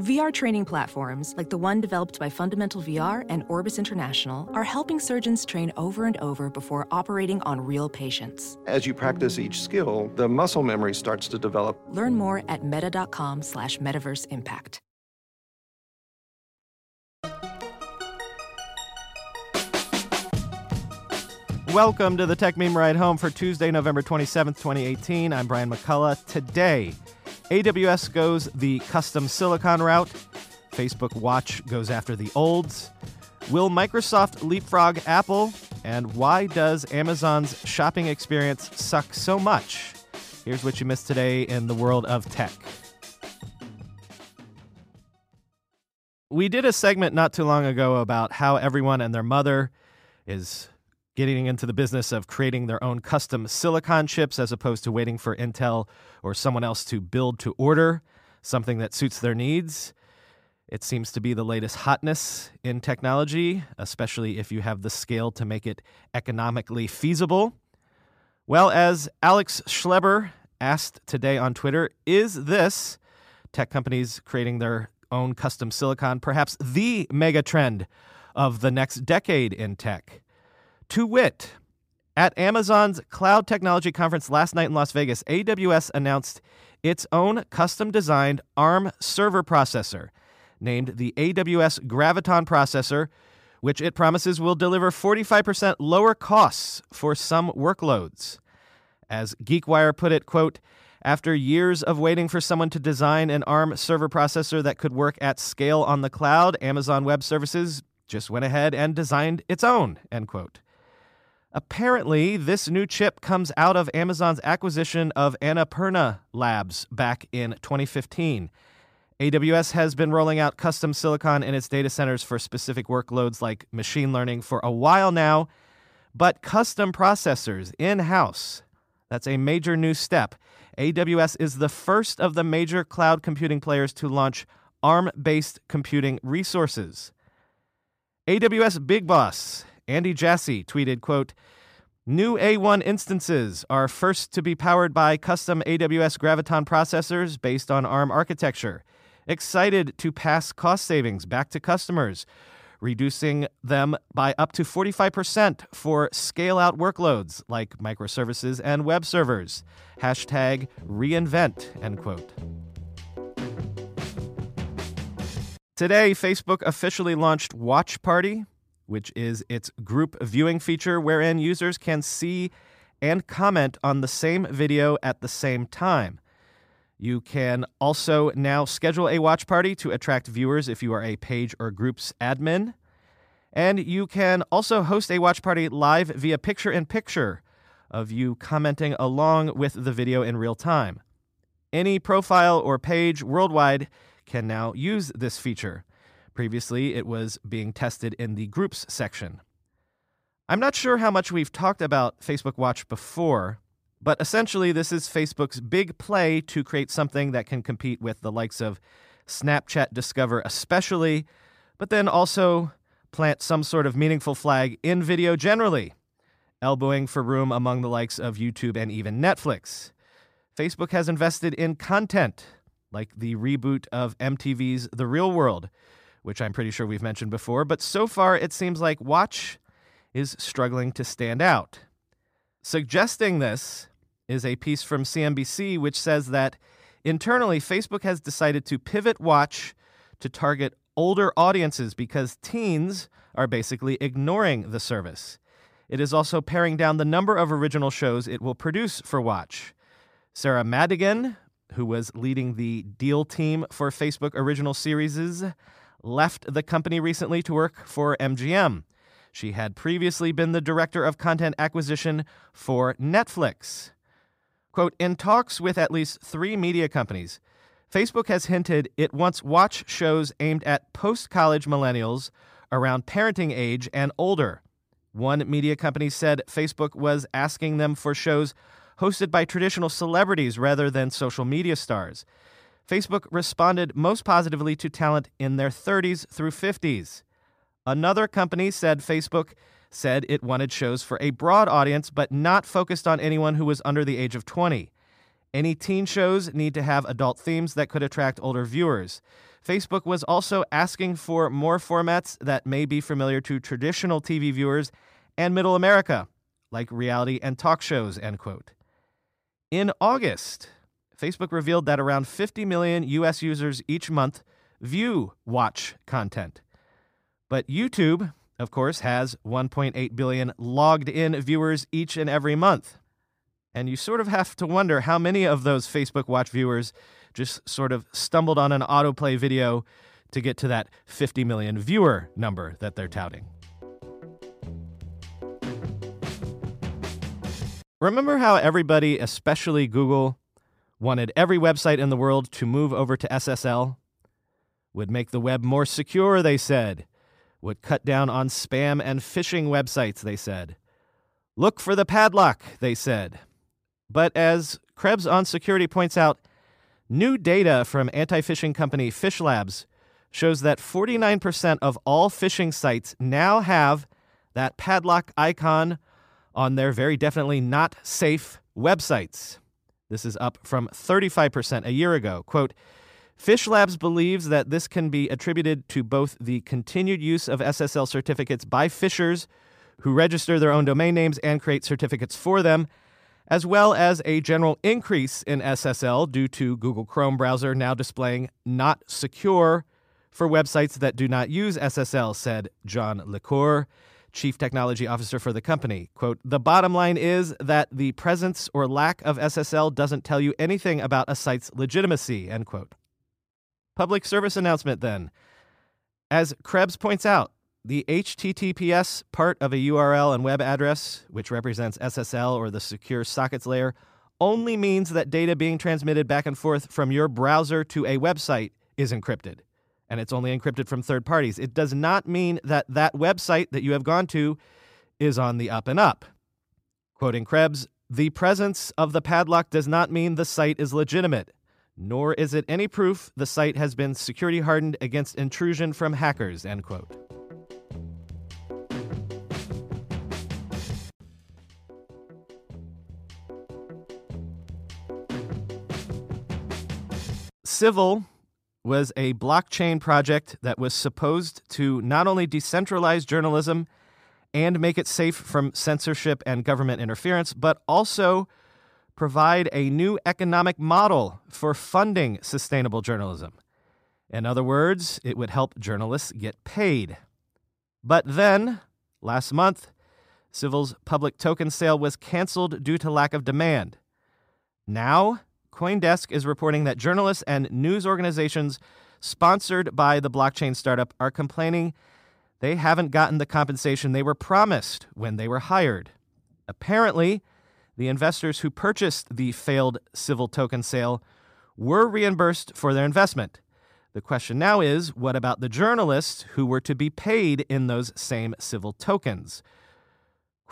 VR training platforms, like the one developed by Fundamental VR and Orbis International, are helping surgeons train over and over before operating on real patients. As you practice each skill, the muscle memory starts to develop. Learn more at meta.com slash metaverse impact. Welcome to the Techmeme Ride Home for Tuesday, November 27th, 2018. I'm Brian McCullough. Today, AWS goes the custom silicon route. Facebook Watch goes after the olds. Will Microsoft leapfrog Apple? And why does Amazon's shopping experience suck so much? Here's what you missed today in the world of tech. We did a segment not too long ago about how everyone and their mother is getting into the business of creating their own custom silicon chips as opposed to waiting for Intel or someone else to build to order something that suits their needs. It seems to be the latest hotness in technology, especially if you have the scale to make it economically feasible. Well, as Alex Schleber asked today on Twitter, is this tech companies creating their own custom silicon perhaps the mega trend of the next decade in tech? To wit, at Amazon's Cloud Technology Conference last night in Las Vegas, AWS announced its own custom designed ARM server processor, named the AWS Graviton processor, which it promises will deliver 45% lower costs for some workloads. As GeekWire put it, quote, after years of waiting for someone to design an ARM server processor that could work at scale on the cloud, Amazon Web Services just went ahead and designed its own, end quote. Apparently, this new chip comes out of Amazon's acquisition of Annapurna Labs back in 2015. AWS has been rolling out custom silicon in its data centers for specific workloads like machine learning for a while now, but custom processors in house, that's a major new step. AWS is the first of the major cloud computing players to launch ARM based computing resources. AWS Big Boss Andy Jassy tweeted, quote, New A1 instances are first to be powered by custom AWS Graviton processors based on ARM architecture. Excited to pass cost savings back to customers, reducing them by up to 45% for scale out workloads like microservices and web servers. Hashtag reinvent, end quote. Today, Facebook officially launched Watch Party, which is its group viewing feature wherein users can see and comment on the same video at the same time. You can also now schedule a watch party to attract viewers if you are a page or group's admin. And you can also host a watch party live via picture in picture of you commenting along with the video in real time. Any profile or page worldwide can now use this feature. Previously, it was being tested in the groups section. I'm not sure how much we've talked about Facebook Watch before, but essentially, this is Facebook's big play to create something that can compete with the likes of Snapchat Discover, especially, but then also plant some sort of meaningful flag in video generally, elbowing for room among the likes of YouTube and even Netflix. Facebook has invested in content, like the reboot of MTV's The Real World, which I'm pretty sure we've mentioned before, but so far it seems like Watch is struggling to stand out. Suggesting this is a piece from CNBC which says that internally Facebook has decided to pivot Watch to target older audiences because teens are basically ignoring the service. It is also paring down the number of original shows it will produce for Watch. Sarah Madigan, who was leading the deal team for Facebook original series, left the company recently to work for MGM. She had previously been the director of content acquisition for Netflix. Quote In talks with at least three media companies, Facebook has hinted it wants watch shows aimed at post college millennials around parenting age and older. One media company said Facebook was asking them for shows hosted by traditional celebrities rather than social media stars. Facebook responded most positively to talent in their 30s through 50s. Another company said Facebook said it wanted shows for a broad audience, but not focused on anyone who was under the age of 20. Any teen shows need to have adult themes that could attract older viewers. Facebook was also asking for more formats that may be familiar to traditional TV viewers and middle America, like reality and talk shows, end quote. In August, Facebook revealed that around 50 million US users each month view watch content. But YouTube, of course, has 1.8 billion logged in viewers each and every month. And you sort of have to wonder how many of those Facebook Watch viewers just sort of stumbled on an autoplay video to get to that 50 million viewer number that they're touting. Remember how everybody, especially Google, wanted every website in the world to move over to SSL? Would make the web more secure, they said. Would cut down on spam and phishing websites, they said. Look for the padlock, they said. But as Krebs on Security points out, new data from anti phishing company PhishLabs shows that 49% of all phishing sites now have that padlock icon on their very definitely not safe websites. This is up from 35% a year ago. Quote, PhishLabs believes that this can be attributed to both the continued use of SSL certificates by phishers who register their own domain names and create certificates for them, as well as a general increase in SSL due to Google Chrome browser now displaying not secure for websites that do not use SSL, said John LaCour, chief technology officer for the company. Quote, the bottom line is that the presence or lack of SSL doesn't tell you anything about a site's legitimacy, end quote. Public service announcement then. As Krebs points out, the HTTPS part of a URL and web address, which represents SSL or the secure sockets layer, only means that data being transmitted back and forth from your browser to a website is encrypted and it's only encrypted from third parties. It does not mean that that website that you have gone to is on the up and up. Quoting Krebs, the presence of the padlock does not mean the site is legitimate, nor is it any proof the site has been security hardened against intrusion from hackers, end quote. Civil was a blockchain project that was supposed to not only decentralize journalism and make it safe from censorship and government interference, but also provide a new economic model for funding sustainable journalism. In other words, it would help journalists get paid. But then, last month, Civil's public token sale was canceled due to lack of demand. Now, Coindesk is reporting that journalists and news organizations sponsored by the blockchain startup are complaining they haven't gotten the compensation they were promised when they were hired. Apparently, the investors who purchased the failed civil token sale were reimbursed for their investment. The question now is what about the journalists who were to be paid in those same civil tokens?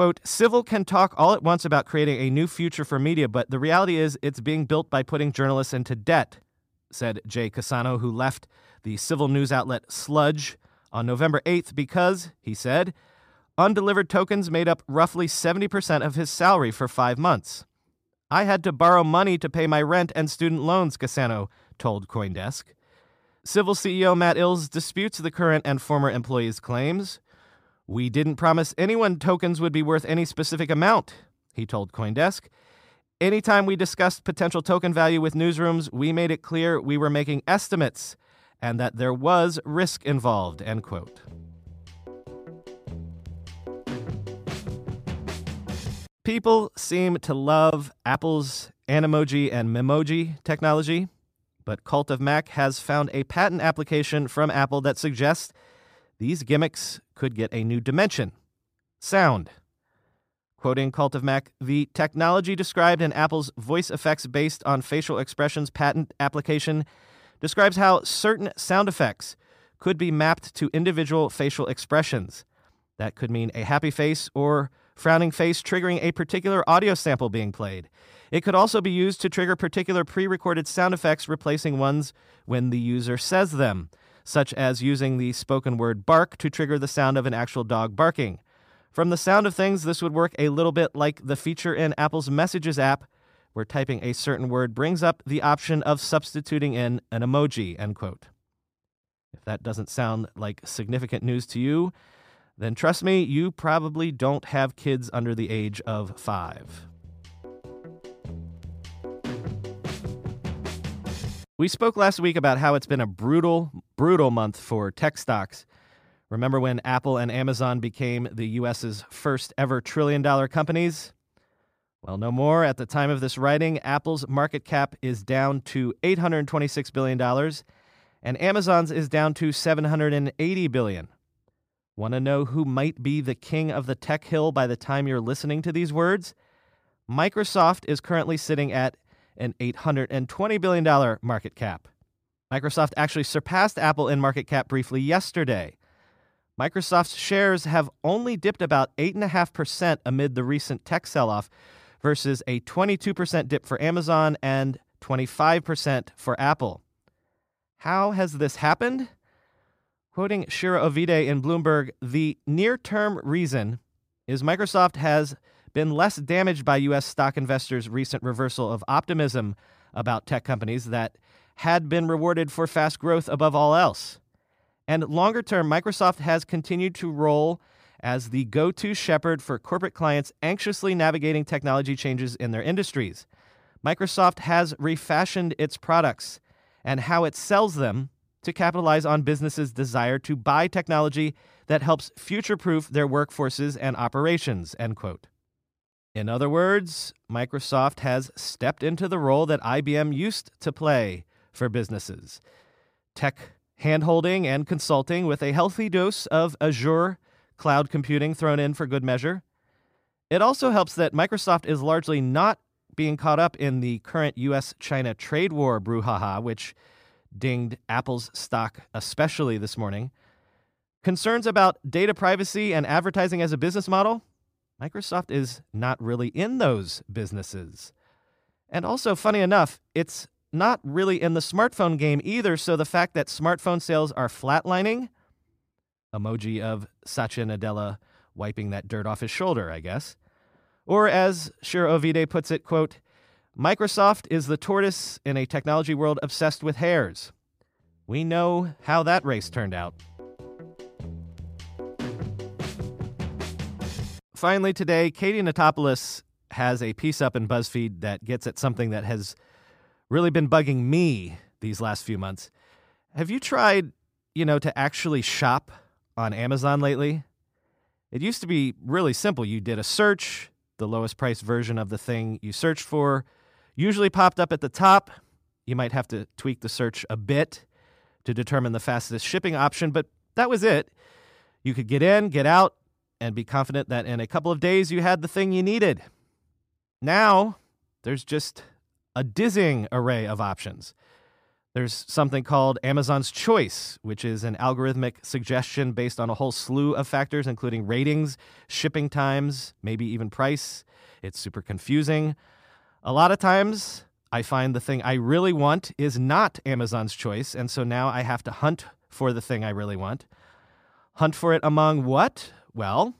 Quote, Civil can talk all at once about creating a new future for media, but the reality is it's being built by putting journalists into debt, said Jay Cassano, who left the civil news outlet Sludge on November 8th because, he said, undelivered tokens made up roughly 70% of his salary for five months. I had to borrow money to pay my rent and student loans, Cassano told Coindesk. Civil CEO Matt Iles disputes the current and former employees' claims. We didn't promise anyone tokens would be worth any specific amount, he told Coindesk. Anytime we discussed potential token value with newsrooms, we made it clear we were making estimates and that there was risk involved, end quote. People seem to love Apple's Animoji and Memoji technology, but Cult of Mac has found a patent application from Apple that suggests these gimmicks could get a new dimension sound. Quoting Cult of Mac, the technology described in Apple's voice effects based on facial expressions patent application describes how certain sound effects could be mapped to individual facial expressions. That could mean a happy face or frowning face triggering a particular audio sample being played. It could also be used to trigger particular pre recorded sound effects, replacing ones when the user says them such as using the spoken word bark to trigger the sound of an actual dog barking. From the sound of things, this would work a little bit like the feature in Apple's Messages app, where typing a certain word brings up the option of substituting in an emoji, end quote. If that doesn't sound like significant news to you, then trust me, you probably don't have kids under the age of five. We spoke last week about how it's been a brutal, brutal month for tech stocks. Remember when Apple and Amazon became the US's first ever trillion dollar companies? Well, no more. At the time of this writing, Apple's market cap is down to $826 billion, and Amazon's is down to 780 billion. Want to know who might be the king of the tech hill by the time you're listening to these words? Microsoft is currently sitting at an $820 billion market cap. Microsoft actually surpassed Apple in market cap briefly yesterday. Microsoft's shares have only dipped about 8.5% amid the recent tech sell off versus a 22% dip for Amazon and 25% for Apple. How has this happened? Quoting Shira Ovide in Bloomberg, the near term reason is Microsoft has been less damaged by U.S. stock investors' recent reversal of optimism about tech companies that had been rewarded for fast growth above all else. And longer term, Microsoft has continued to roll as the go to shepherd for corporate clients anxiously navigating technology changes in their industries. Microsoft has refashioned its products and how it sells them to capitalize on businesses' desire to buy technology that helps future proof their workforces and operations. End quote. In other words, Microsoft has stepped into the role that IBM used to play for businesses tech handholding and consulting with a healthy dose of Azure cloud computing thrown in for good measure. It also helps that Microsoft is largely not being caught up in the current US China trade war brouhaha, which dinged Apple's stock especially this morning. Concerns about data privacy and advertising as a business model? Microsoft is not really in those businesses. And also, funny enough, it's not really in the smartphone game either, so the fact that smartphone sales are flatlining, emoji of Satya Nadella wiping that dirt off his shoulder, I guess. Or as Shira Ovide puts it, quote, Microsoft is the tortoise in a technology world obsessed with hares. We know how that race turned out. Finally, today, Katie Notopoulos has a piece up in BuzzFeed that gets at something that has really been bugging me these last few months. Have you tried, you know, to actually shop on Amazon lately? It used to be really simple. You did a search, the lowest price version of the thing you searched for usually popped up at the top. You might have to tweak the search a bit to determine the fastest shipping option, but that was it. You could get in, get out, and be confident that in a couple of days you had the thing you needed. Now, there's just a dizzying array of options. There's something called Amazon's Choice, which is an algorithmic suggestion based on a whole slew of factors, including ratings, shipping times, maybe even price. It's super confusing. A lot of times, I find the thing I really want is not Amazon's Choice, and so now I have to hunt for the thing I really want. Hunt for it among what? Well,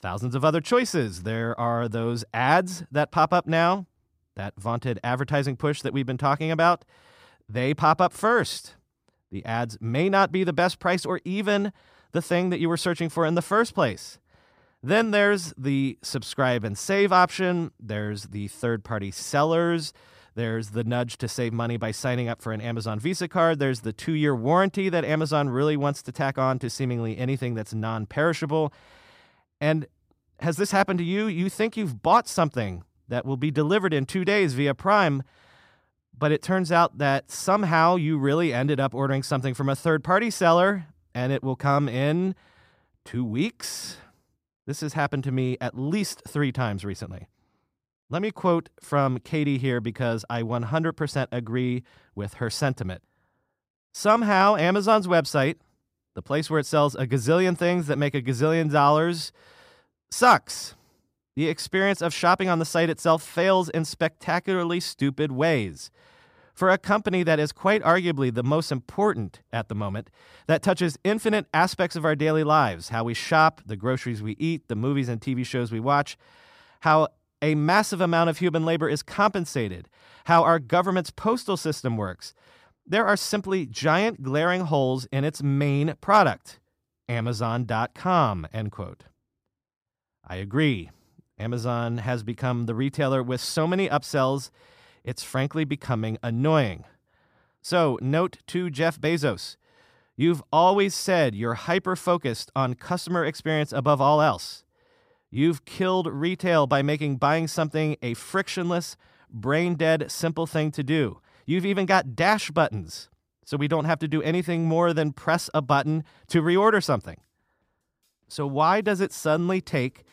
thousands of other choices. There are those ads that pop up now, that vaunted advertising push that we've been talking about. They pop up first. The ads may not be the best price or even the thing that you were searching for in the first place. Then there's the subscribe and save option. There's the third party sellers. There's the nudge to save money by signing up for an Amazon Visa card. There's the two year warranty that Amazon really wants to tack on to seemingly anything that's non perishable. And has this happened to you? You think you've bought something that will be delivered in two days via Prime, but it turns out that somehow you really ended up ordering something from a third party seller and it will come in two weeks. This has happened to me at least three times recently. Let me quote from Katie here because I 100% agree with her sentiment. Somehow, Amazon's website, the place where it sells a gazillion things that make a gazillion dollars, sucks. The experience of shopping on the site itself fails in spectacularly stupid ways. For a company that is quite arguably the most important at the moment, that touches infinite aspects of our daily lives how we shop, the groceries we eat, the movies and TV shows we watch, how a massive amount of human labor is compensated, how our government's postal system works. There are simply giant glaring holes in its main product, Amazon.com, end quote. I agree. Amazon has become the retailer with so many upsells, it's frankly becoming annoying. So, note to Jeff Bezos you've always said you're hyper focused on customer experience above all else. You've killed retail by making buying something a frictionless, brain dead, simple thing to do. You've even got dash buttons, so we don't have to do anything more than press a button to reorder something. So, why does it suddenly take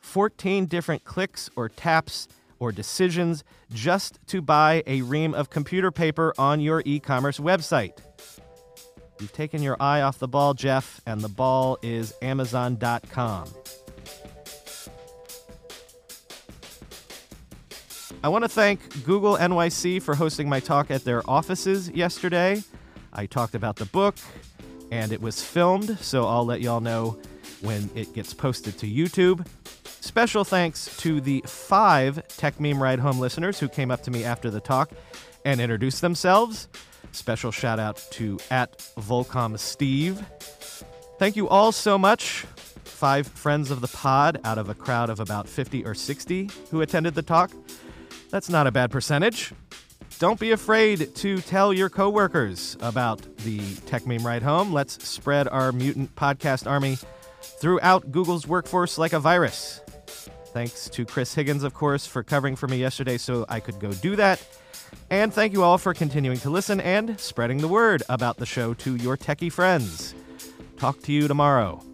14 different clicks or taps or decisions just to buy a ream of computer paper on your e commerce website? You've taken your eye off the ball, Jeff, and the ball is Amazon.com. I want to thank Google NYC for hosting my talk at their offices yesterday. I talked about the book, and it was filmed, so I'll let y'all know when it gets posted to YouTube. Special thanks to the five Techmeme Ride Home listeners who came up to me after the talk and introduced themselves. Special shout out to at Volcom Steve. Thank you all so much. Five friends of the pod out of a crowd of about 50 or 60 who attended the talk. That's not a bad percentage. Don't be afraid to tell your coworkers about the Techmeme Ride Home. Let's spread our mutant podcast army throughout Google's workforce like a virus. Thanks to Chris Higgins, of course, for covering for me yesterday so I could go do that. And thank you all for continuing to listen and spreading the word about the show to your techie friends. Talk to you tomorrow.